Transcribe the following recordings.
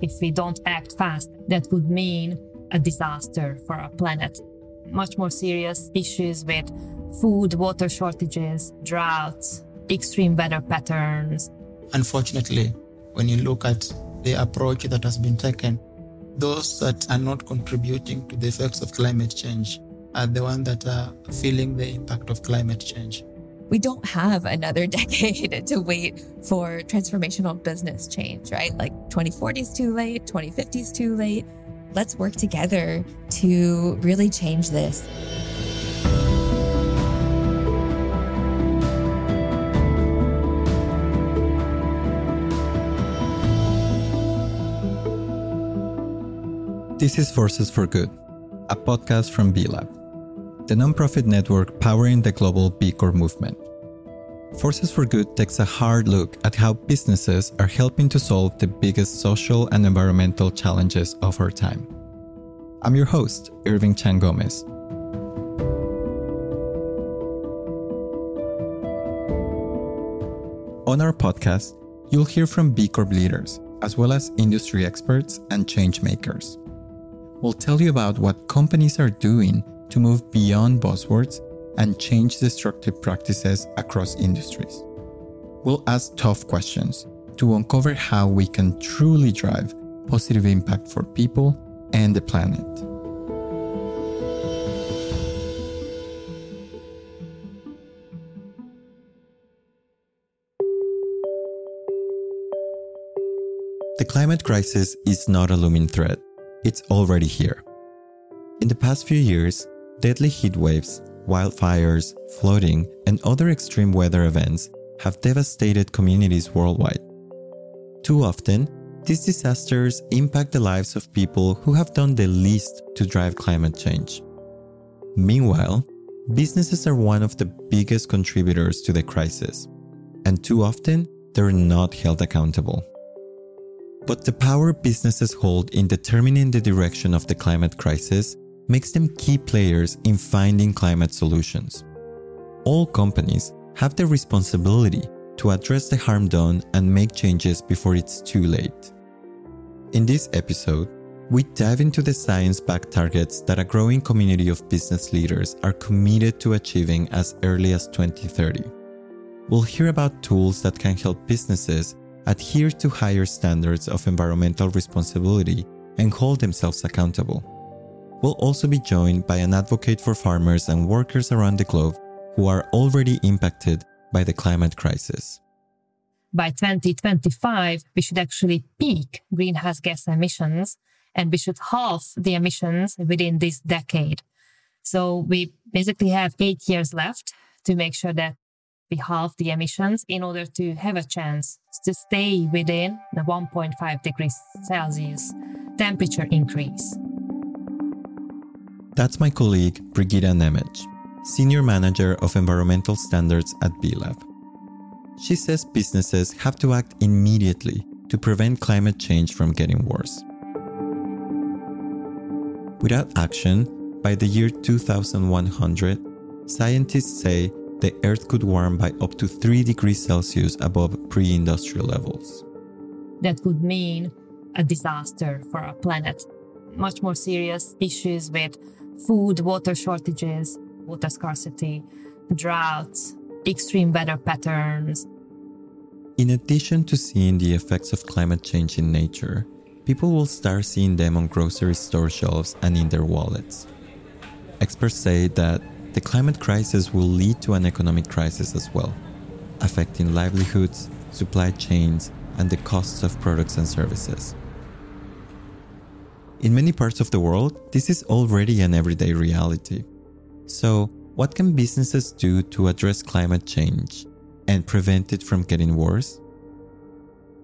If we don't act fast, that would mean a disaster for our planet. Much more serious issues with food, water shortages, droughts, extreme weather patterns. Unfortunately, when you look at the approach that has been taken, those that are not contributing to the effects of climate change are the ones that are feeling the impact of climate change. We don't have another decade to wait for transformational business change, right? Like 2040 is too late, 2050 is too late. Let's work together to really change this. This is Forces for Good, a podcast from B Lab, the nonprofit network powering the global B Corp movement. Forces for Good takes a hard look at how businesses are helping to solve the biggest social and environmental challenges of our time. I'm your host, Irving Chan Gomez. On our podcast, you'll hear from B Corp leaders, as well as industry experts and change makers we'll tell you about what companies are doing to move beyond buzzwords and change destructive practices across industries. We'll ask tough questions to uncover how we can truly drive positive impact for people and the planet. The climate crisis is not a looming threat it's already here. In the past few years, deadly heat waves, wildfires, flooding, and other extreme weather events have devastated communities worldwide. Too often, these disasters impact the lives of people who have done the least to drive climate change. Meanwhile, businesses are one of the biggest contributors to the crisis, and too often, they're not held accountable. But the power businesses hold in determining the direction of the climate crisis makes them key players in finding climate solutions. All companies have the responsibility to address the harm done and make changes before it's too late. In this episode, we dive into the science backed targets that a growing community of business leaders are committed to achieving as early as 2030. We'll hear about tools that can help businesses adhere to higher standards of environmental responsibility and hold themselves accountable. We'll also be joined by an advocate for farmers and workers around the globe who are already impacted by the climate crisis. By 2025, we should actually peak greenhouse gas emissions and we should halve the emissions within this decade. So we basically have eight years left to make sure that we halve the emissions in order to have a chance to stay within the 1.5 degrees Celsius temperature increase. That's my colleague Brigitta Nemes, Senior Manager of Environmental Standards at B-Lab. She says businesses have to act immediately to prevent climate change from getting worse. Without action, by the year 2100, scientists say the Earth could warm by up to 3 degrees Celsius above pre industrial levels. That would mean a disaster for our planet. Much more serious issues with food, water shortages, water scarcity, droughts, extreme weather patterns. In addition to seeing the effects of climate change in nature, people will start seeing them on grocery store shelves and in their wallets. Experts say that the climate crisis will lead to an economic crisis as well, affecting livelihoods, supply chains, and the costs of products and services. In many parts of the world, this is already an everyday reality. So, what can businesses do to address climate change and prevent it from getting worse?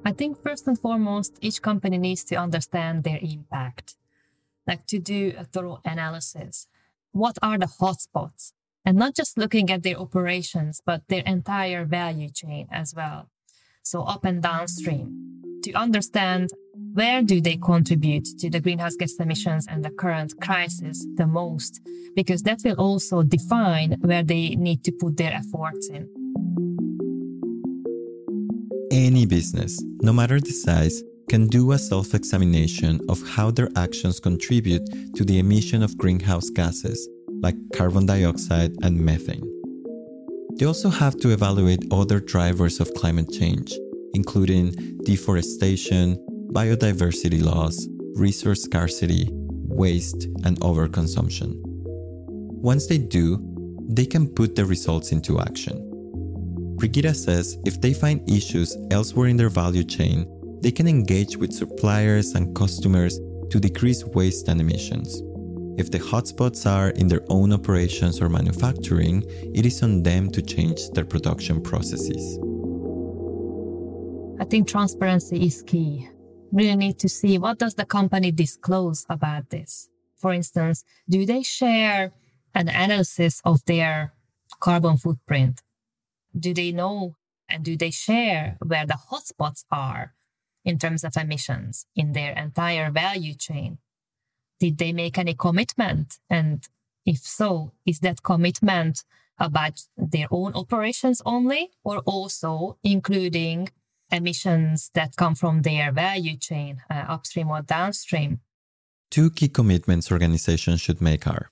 I think first and foremost, each company needs to understand their impact, like to do a thorough analysis what are the hotspots and not just looking at their operations, but their entire value chain as well. So up and downstream to understand where do they contribute to the greenhouse gas emissions and the current crisis the most, because that will also define where they need to put their efforts in. Any business, no matter the size, can do a self examination of how their actions contribute to the emission of greenhouse gases like carbon dioxide and methane. They also have to evaluate other drivers of climate change, including deforestation, biodiversity loss, resource scarcity, waste, and overconsumption. Once they do, they can put the results into action. Brigitta says if they find issues elsewhere in their value chain, they can engage with suppliers and customers to decrease waste and emissions. If the hotspots are in their own operations or manufacturing, it is on them to change their production processes. I think transparency is key. Really need to see what does the company disclose about this. For instance, do they share an analysis of their carbon footprint? Do they know and do they share where the hotspots are in terms of emissions in their entire value chain? Did they make any commitment? And if so, is that commitment about their own operations only or also including emissions that come from their value chain, uh, upstream or downstream? Two key commitments organizations should make are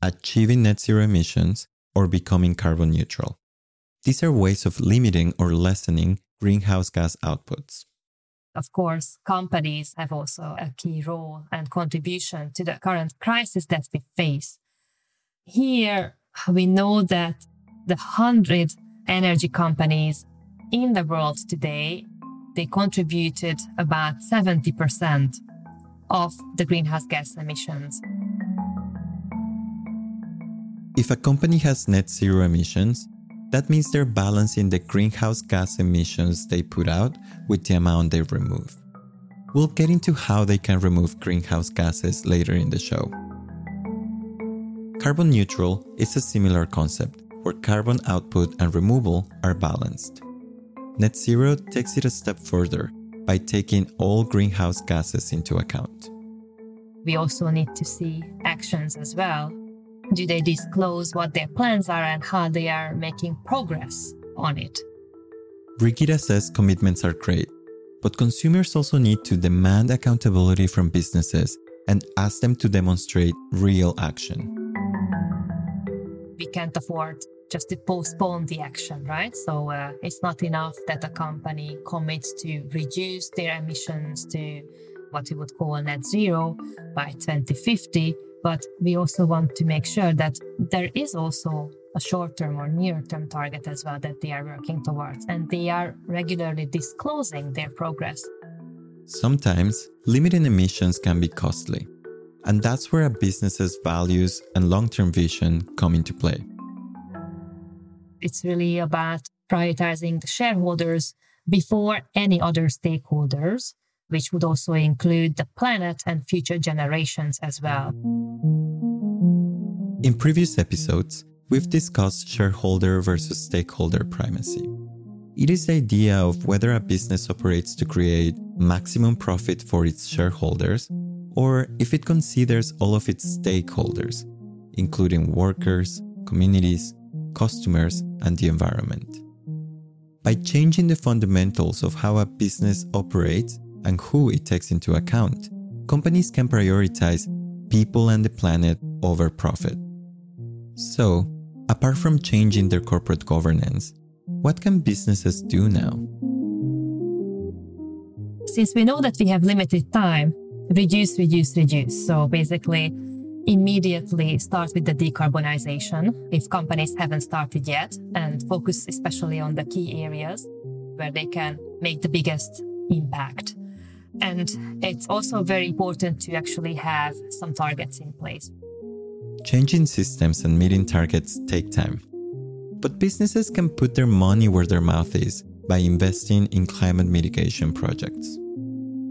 achieving net zero emissions or becoming carbon neutral. These are ways of limiting or lessening greenhouse gas outputs. Of course, companies have also a key role and contribution to the current crisis that we face. Here, we know that the 100 energy companies in the world today, they contributed about 70% of the greenhouse gas emissions. If a company has net zero emissions, that means they're balancing the greenhouse gas emissions they put out with the amount they remove. We'll get into how they can remove greenhouse gases later in the show. Carbon neutral is a similar concept where carbon output and removal are balanced. Net zero takes it a step further by taking all greenhouse gases into account. We also need to see actions as well do they disclose what their plans are and how they are making progress on it? Brigitta says commitments are great, but consumers also need to demand accountability from businesses and ask them to demonstrate real action. We can't afford just to postpone the action, right? So uh, it's not enough that a company commits to reduce their emissions to what we would call net zero by 2050 but we also want to make sure that there is also a short term or near term target as well that they are working towards, and they are regularly disclosing their progress. Sometimes limiting emissions can be costly, and that's where a business's values and long term vision come into play. It's really about prioritizing the shareholders before any other stakeholders which would also include the planet and future generations as well. In previous episodes, we've discussed shareholder versus stakeholder primacy. It is the idea of whether a business operates to create maximum profit for its shareholders or if it considers all of its stakeholders, including workers, communities, customers, and the environment. By changing the fundamentals of how a business operates, and who it takes into account, companies can prioritize people and the planet over profit. So, apart from changing their corporate governance, what can businesses do now? Since we know that we have limited time, reduce, reduce, reduce. So basically, immediately start with the decarbonization if companies haven't started yet and focus especially on the key areas where they can make the biggest impact. And it's also very important to actually have some targets in place. Changing systems and meeting targets take time. But businesses can put their money where their mouth is by investing in climate mitigation projects.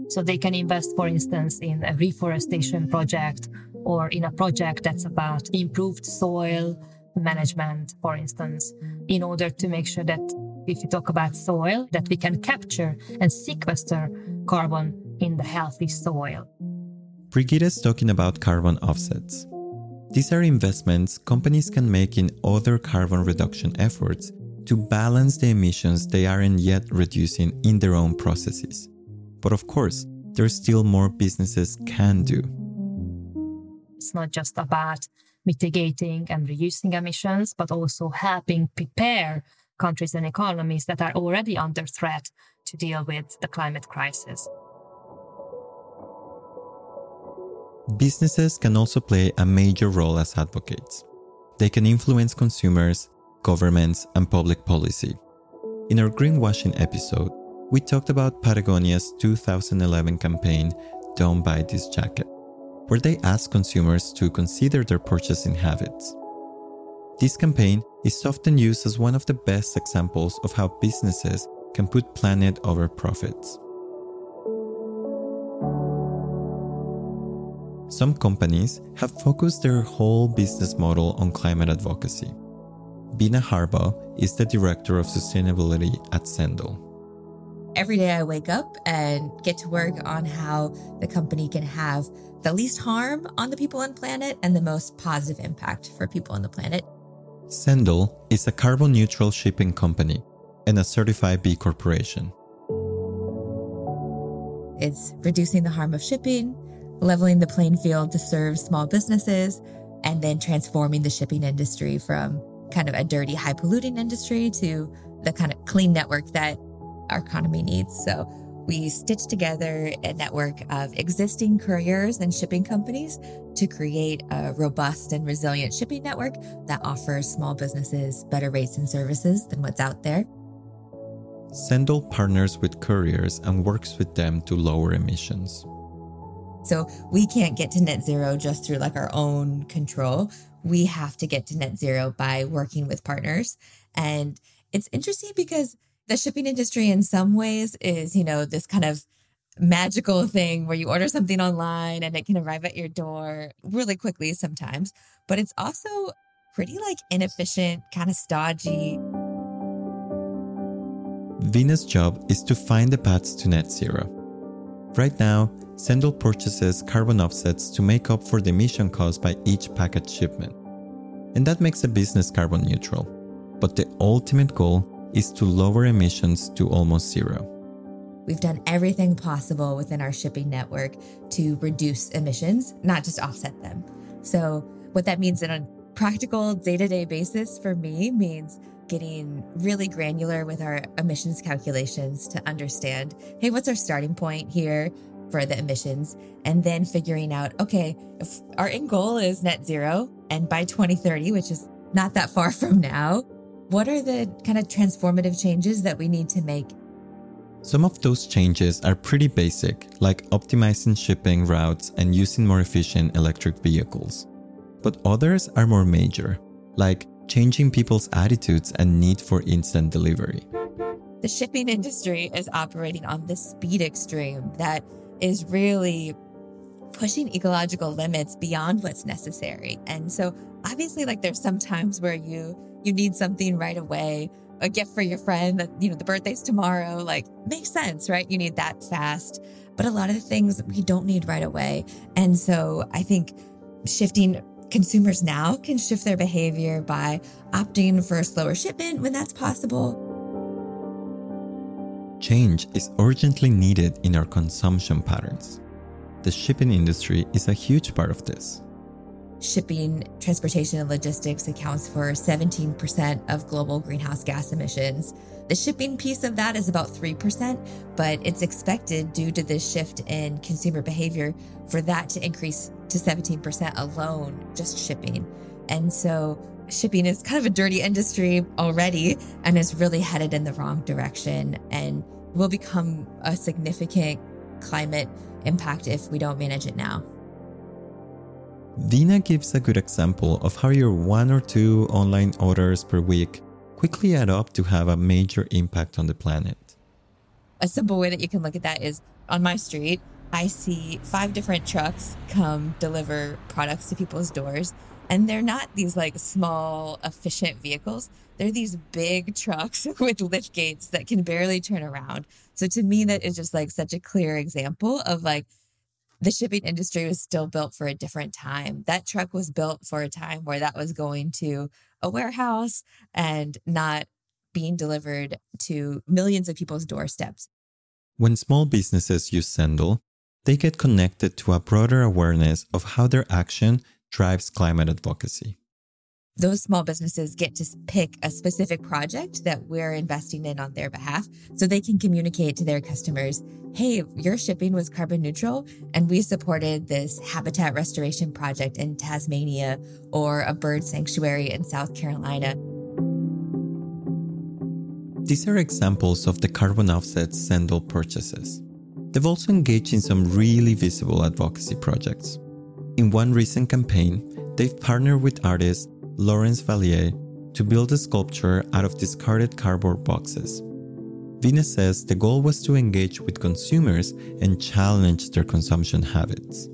So they can invest, for instance, in a reforestation project or in a project that's about improved soil management, for instance, in order to make sure that if you talk about soil, that we can capture and sequester carbon in the healthy soil. Brigitta is talking about carbon offsets. These are investments companies can make in other carbon reduction efforts to balance the emissions they aren't yet reducing in their own processes. But of course, there's still more businesses can do. It's not just about mitigating and reducing emissions, but also helping prepare countries and economies that are already under threat to deal with the climate crisis. Businesses can also play a major role as advocates. They can influence consumers, governments, and public policy. In our greenwashing episode, we talked about Patagonia's 2011 campaign, Don't Buy This Jacket, where they ask consumers to consider their purchasing habits. This campaign is often used as one of the best examples of how businesses can put planet over profits. Some companies have focused their whole business model on climate advocacy. Veena Harbaugh is the director of sustainability at Sendle. Every day I wake up and get to work on how the company can have the least harm on the people and planet and the most positive impact for people on the planet. Sendle is a carbon neutral shipping company and a certified B corporation. It's reducing the harm of shipping, leveling the playing field to serve small businesses, and then transforming the shipping industry from kind of a dirty, high polluting industry to the kind of clean network that our economy needs. So we stitched together a network of existing couriers and shipping companies to create a robust and resilient shipping network that offers small businesses better rates and services than what's out there. Sendle partners with couriers and works with them to lower emissions. So we can't get to net zero just through like our own control. We have to get to net zero by working with partners. And it's interesting because the shipping industry in some ways is, you know, this kind of magical thing where you order something online and it can arrive at your door really quickly sometimes, but it's also pretty like inefficient, kind of stodgy. Veena's job is to find the paths to net zero. Right now, Sendle purchases carbon offsets to make up for the emission caused by each package shipment. And that makes a business carbon neutral. But the ultimate goal is to lower emissions to almost zero. We've done everything possible within our shipping network to reduce emissions, not just offset them. So, what that means on a practical day to day basis for me means getting really granular with our emissions calculations to understand hey, what's our starting point here for the emissions? And then figuring out okay, if our end goal is net zero, and by 2030, which is not that far from now, what are the kind of transformative changes that we need to make? Some of those changes are pretty basic, like optimizing shipping routes and using more efficient electric vehicles. But others are more major, like changing people's attitudes and need for instant delivery. The shipping industry is operating on the speed extreme that is really pushing ecological limits beyond what's necessary. And so obviously like there's some times where you you need something right away, a gift for your friend that, you know, the birthday's tomorrow, like makes sense, right? You need that fast. But a lot of the things we don't need right away. And so I think shifting consumers now can shift their behavior by opting for a slower shipment when that's possible. Change is urgently needed in our consumption patterns. The shipping industry is a huge part of this shipping, transportation, and logistics accounts for 17% of global greenhouse gas emissions. The shipping piece of that is about 3%, but it's expected due to this shift in consumer behavior for that to increase to 17% alone, just shipping. And so shipping is kind of a dirty industry already and is really headed in the wrong direction and will become a significant climate impact if we don't manage it now. Veena gives a good example of how your one or two online orders per week quickly add up to have a major impact on the planet. A simple way that you can look at that is on my street, I see five different trucks come deliver products to people's doors. And they're not these like small, efficient vehicles. They're these big trucks with lift gates that can barely turn around. So to me, that is just like such a clear example of like the shipping industry was still built for a different time. That truck was built for a time where that was going to a warehouse and not being delivered to millions of people's doorsteps. When small businesses use Sendle, they get connected to a broader awareness of how their action drives climate advocacy. Those small businesses get to pick a specific project that we're investing in on their behalf so they can communicate to their customers hey, your shipping was carbon neutral, and we supported this habitat restoration project in Tasmania or a bird sanctuary in South Carolina. These are examples of the carbon offsets Sendle purchases. They've also engaged in some really visible advocacy projects. In one recent campaign, they've partnered with artist Laurence Valliere to build a sculpture out of discarded cardboard boxes. Veena says the goal was to engage with consumers and challenge their consumption habits.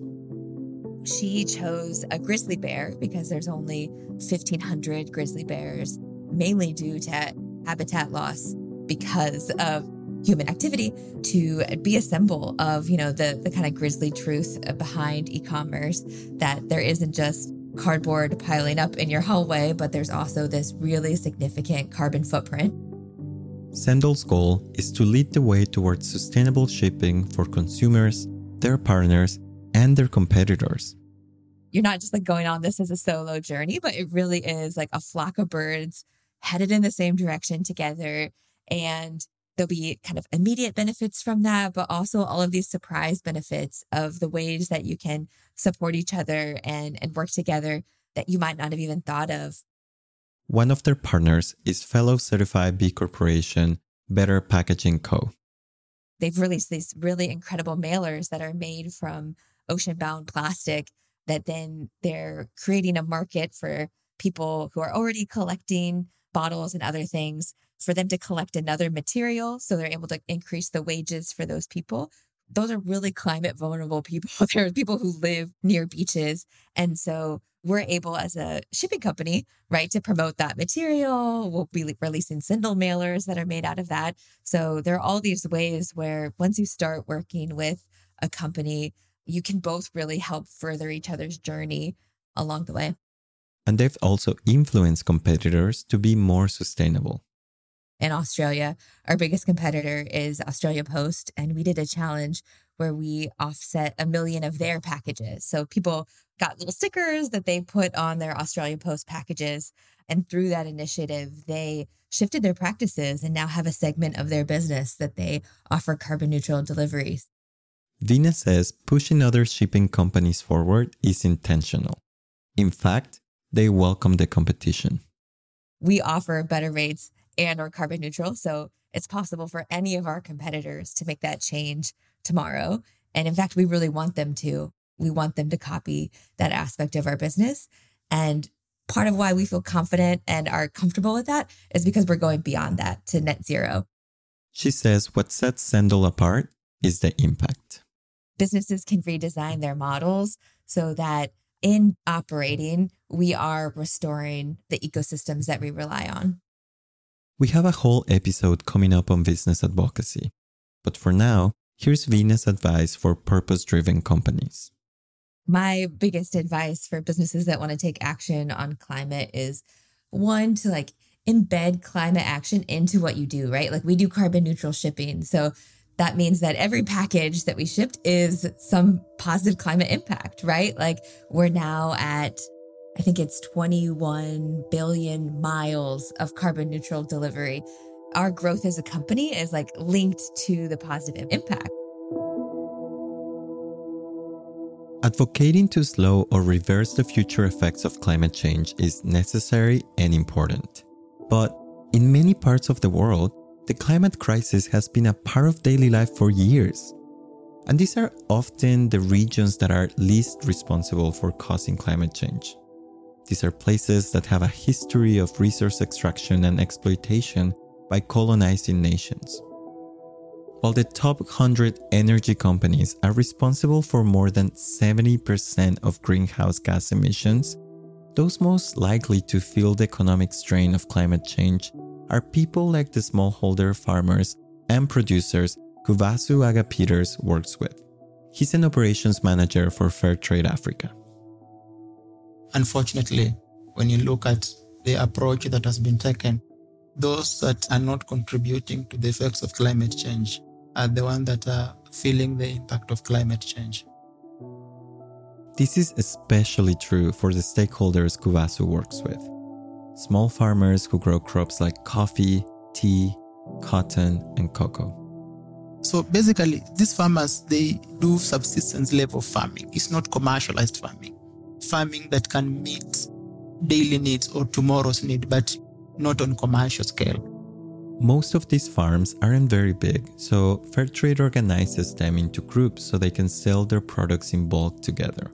She chose a grizzly bear because there's only 1,500 grizzly bears, mainly due to habitat loss because of human activity to be a symbol of you know the the kind of grisly truth behind e-commerce that there isn't just cardboard piling up in your hallway but there's also this really significant carbon footprint Sendle's goal is to lead the way towards sustainable shipping for consumers, their partners, and their competitors. You're not just like going on this as a solo journey, but it really is like a flock of birds headed in the same direction together. And there'll be kind of immediate benefits from that, but also all of these surprise benefits of the ways that you can support each other and, and work together that you might not have even thought of. One of their partners is fellow certified B Corporation Better Packaging Co. They've released these really incredible mailers that are made from ocean bound plastic that then they're creating a market for people who are already collecting bottles and other things for them to collect another material so they're able to increase the wages for those people. Those are really climate vulnerable people. There are people who live near beaches. And so we're able as a shipping company right to promote that material. We'll be releasing sendle mailers that are made out of that. So there are all these ways where once you start working with a company you can both really help further each other's journey along the way and they've also influenced competitors to be more sustainable. In Australia, our biggest competitor is Australia Post, and we did a challenge where we offset a million of their packages. So people got little stickers that they put on their Australia Post packages. And through that initiative, they shifted their practices and now have a segment of their business that they offer carbon neutral deliveries. Veena says pushing other shipping companies forward is intentional. In fact, they welcome the competition. We offer better rates and are carbon neutral. So it's possible for any of our competitors to make that change tomorrow. And in fact, we really want them to. We want them to copy that aspect of our business. And part of why we feel confident and are comfortable with that is because we're going beyond that to net zero. She says what sets Sendle apart is the impact. Businesses can redesign their models so that in operating, we are restoring the ecosystems that we rely on. We have a whole episode coming up on business advocacy. But for now, here's Veena's advice for purpose driven companies. My biggest advice for businesses that want to take action on climate is one, to like embed climate action into what you do, right? Like we do carbon neutral shipping. So that means that every package that we shipped is some positive climate impact, right? Like we're now at, I think it's 21 billion miles of carbon neutral delivery. Our growth as a company is like linked to the positive impact. Advocating to slow or reverse the future effects of climate change is necessary and important. But in many parts of the world, the climate crisis has been a part of daily life for years. And these are often the regions that are least responsible for causing climate change. These are places that have a history of resource extraction and exploitation by colonizing nations. While the top 100 energy companies are responsible for more than 70% of greenhouse gas emissions, those most likely to feel the economic strain of climate change are people like the smallholder farmers and producers who Vasu Agapeters works with. He's an operations manager for Fairtrade Africa. Unfortunately, when you look at the approach that has been taken, those that are not contributing to the effects of climate change are the ones that are feeling the impact of climate change. This is especially true for the stakeholders Kubasu works with. Small farmers who grow crops like coffee, tea, cotton, and cocoa. So basically, these farmers they do subsistence level farming. It's not commercialized farming. Farming that can meet daily needs or tomorrow's need, but not on commercial scale. Most of these farms aren't very big, so Fairtrade organizes them into groups so they can sell their products in bulk together.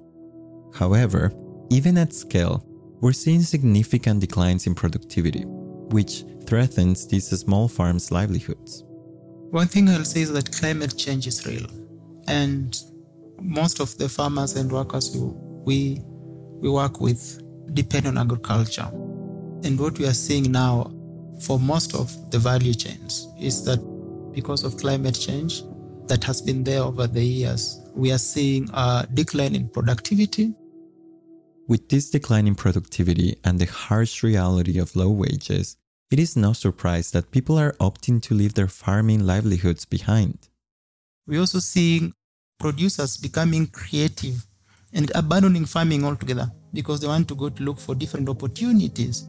However, even at scale, we're seeing significant declines in productivity, which threatens these small farms' livelihoods. One thing I'll say is that climate change is real, and most of the farmers and workers who we we work with depend on agriculture. And what we are seeing now for most of the value chains is that because of climate change that has been there over the years, we are seeing a decline in productivity. With this decline in productivity and the harsh reality of low wages, it is no surprise that people are opting to leave their farming livelihoods behind. We're also seeing producers becoming creative and abandoning farming altogether because they want to go to look for different opportunities.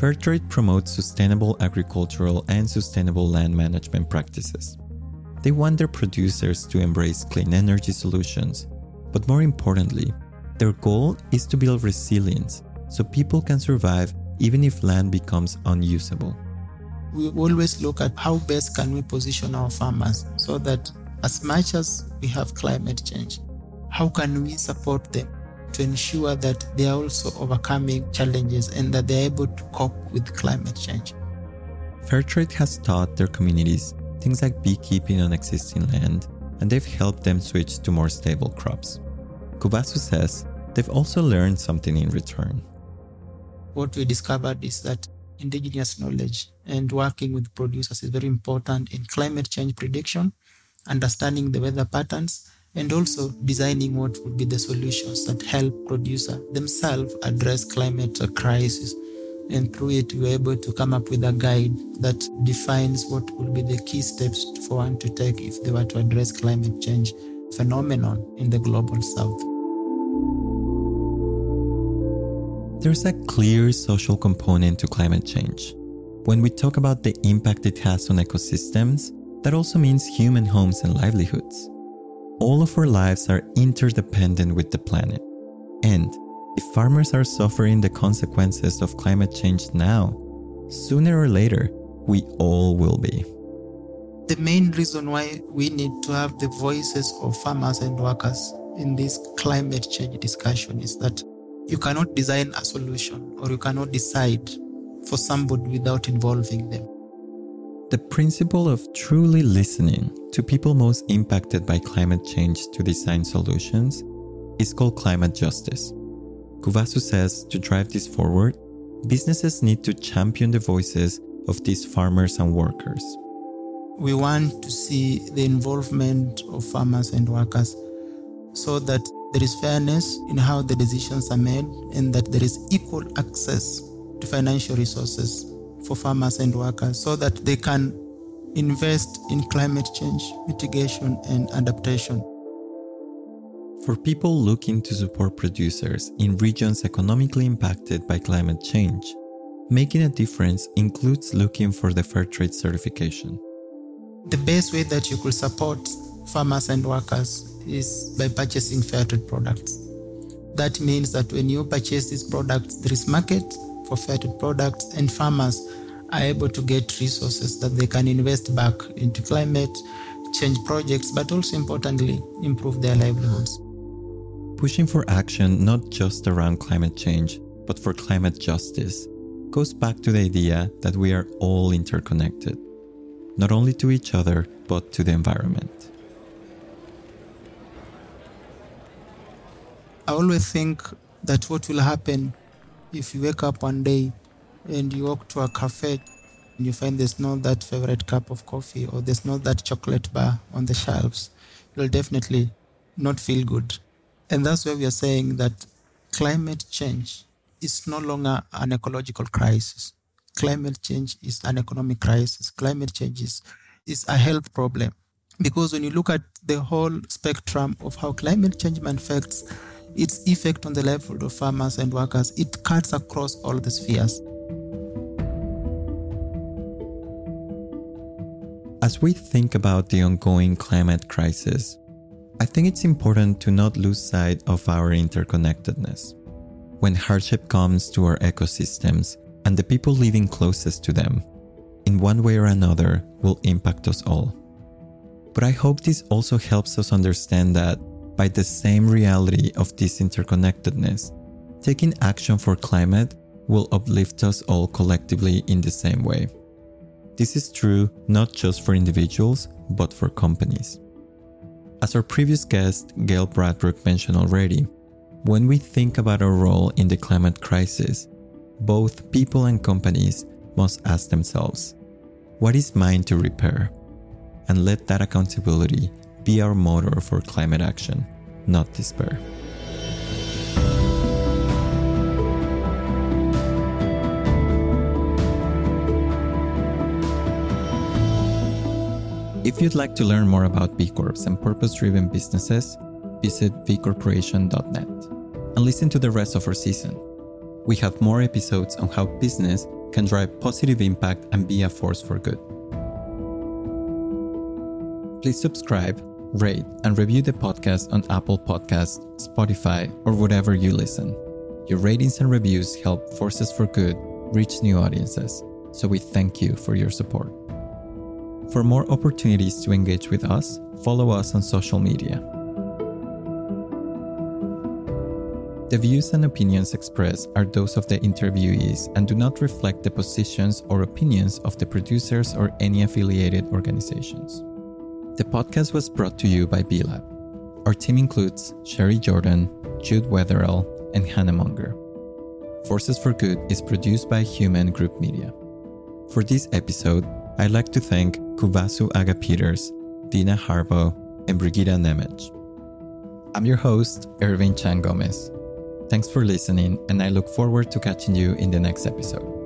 Fairtrade promotes sustainable agricultural and sustainable land management practices. They want their producers to embrace clean energy solutions, but more importantly, their goal is to build resilience so people can survive even if land becomes unusable. We always look at how best can we position our farmers so that as much as we have climate change, how can we support them to ensure that they are also overcoming challenges and that they're able to cope with climate change? Fairtrade has taught their communities things like beekeeping on existing land, and they've helped them switch to more stable crops. Kubasu says they've also learned something in return. What we discovered is that indigenous knowledge and working with producers is very important in climate change prediction, understanding the weather patterns, and also designing what would be the solutions that help producers themselves address climate crisis. And through it, were able to come up with a guide that defines what would be the key steps for one to take if they were to address climate change phenomenon in the global south. There's a clear social component to climate change. When we talk about the impact it has on ecosystems, that also means human homes and livelihoods. All of our lives are interdependent with the planet. And if farmers are suffering the consequences of climate change now, sooner or later, we all will be. The main reason why we need to have the voices of farmers and workers in this climate change discussion is that you cannot design a solution or you cannot decide for somebody without involving them. The principle of truly listening to people most impacted by climate change to design solutions is called climate justice. Kubasu says to drive this forward, businesses need to champion the voices of these farmers and workers. We want to see the involvement of farmers and workers so that there is fairness in how the decisions are made and that there is equal access to financial resources for farmers and workers so that they can invest in climate change mitigation and adaptation. For people looking to support producers in regions economically impacted by climate change, making a difference includes looking for the fair trade certification. The best way that you could support farmers and workers is by purchasing fair trade products. That means that when you purchase these products, there is market for fair trade products, and farmers are able to get resources that they can invest back into climate change projects, but also importantly, improve their livelihoods. Pushing for action not just around climate change, but for climate justice goes back to the idea that we are all interconnected, not only to each other, but to the environment. I always think that what will happen if you wake up one day and you walk to a cafe and you find there's not that favorite cup of coffee or there's not that chocolate bar on the shelves, you'll definitely not feel good. And that's why we are saying that climate change is no longer an ecological crisis. Climate change is an economic crisis. Climate change is, is a health problem. Because when you look at the whole spectrum of how climate change manifests its effect on the livelihood of farmers and workers, it cuts across all the spheres. As we think about the ongoing climate crisis, I think it's important to not lose sight of our interconnectedness. When hardship comes to our ecosystems and the people living closest to them, in one way or another, will impact us all. But I hope this also helps us understand that, by the same reality of this interconnectedness, taking action for climate will uplift us all collectively in the same way. This is true not just for individuals, but for companies. As our previous guest, Gail Bradbrook, mentioned already, when we think about our role in the climate crisis, both people and companies must ask themselves what is mine to repair? And let that accountability be our motor for climate action, not despair. If you'd like to learn more about B Corps and purpose driven businesses, visit bcorporation.net and listen to the rest of our season. We have more episodes on how business can drive positive impact and be a force for good. Please subscribe, rate, and review the podcast on Apple Podcasts, Spotify, or whatever you listen. Your ratings and reviews help Forces for Good reach new audiences, so we thank you for your support. For more opportunities to engage with us, follow us on social media. The views and opinions expressed are those of the interviewees and do not reflect the positions or opinions of the producers or any affiliated organizations. The podcast was brought to you by B Lab. Our team includes Sherry Jordan, Jude Wetherell, and Hannah Munger. Forces for Good is produced by Human Group Media. For this episode, I'd like to thank Kuvasu Aga Peters, Veena Harbaugh, and Brigitta Nemes. I'm your host, Ervin Chan Gomez. Thanks for listening, and I look forward to catching you in the next episode.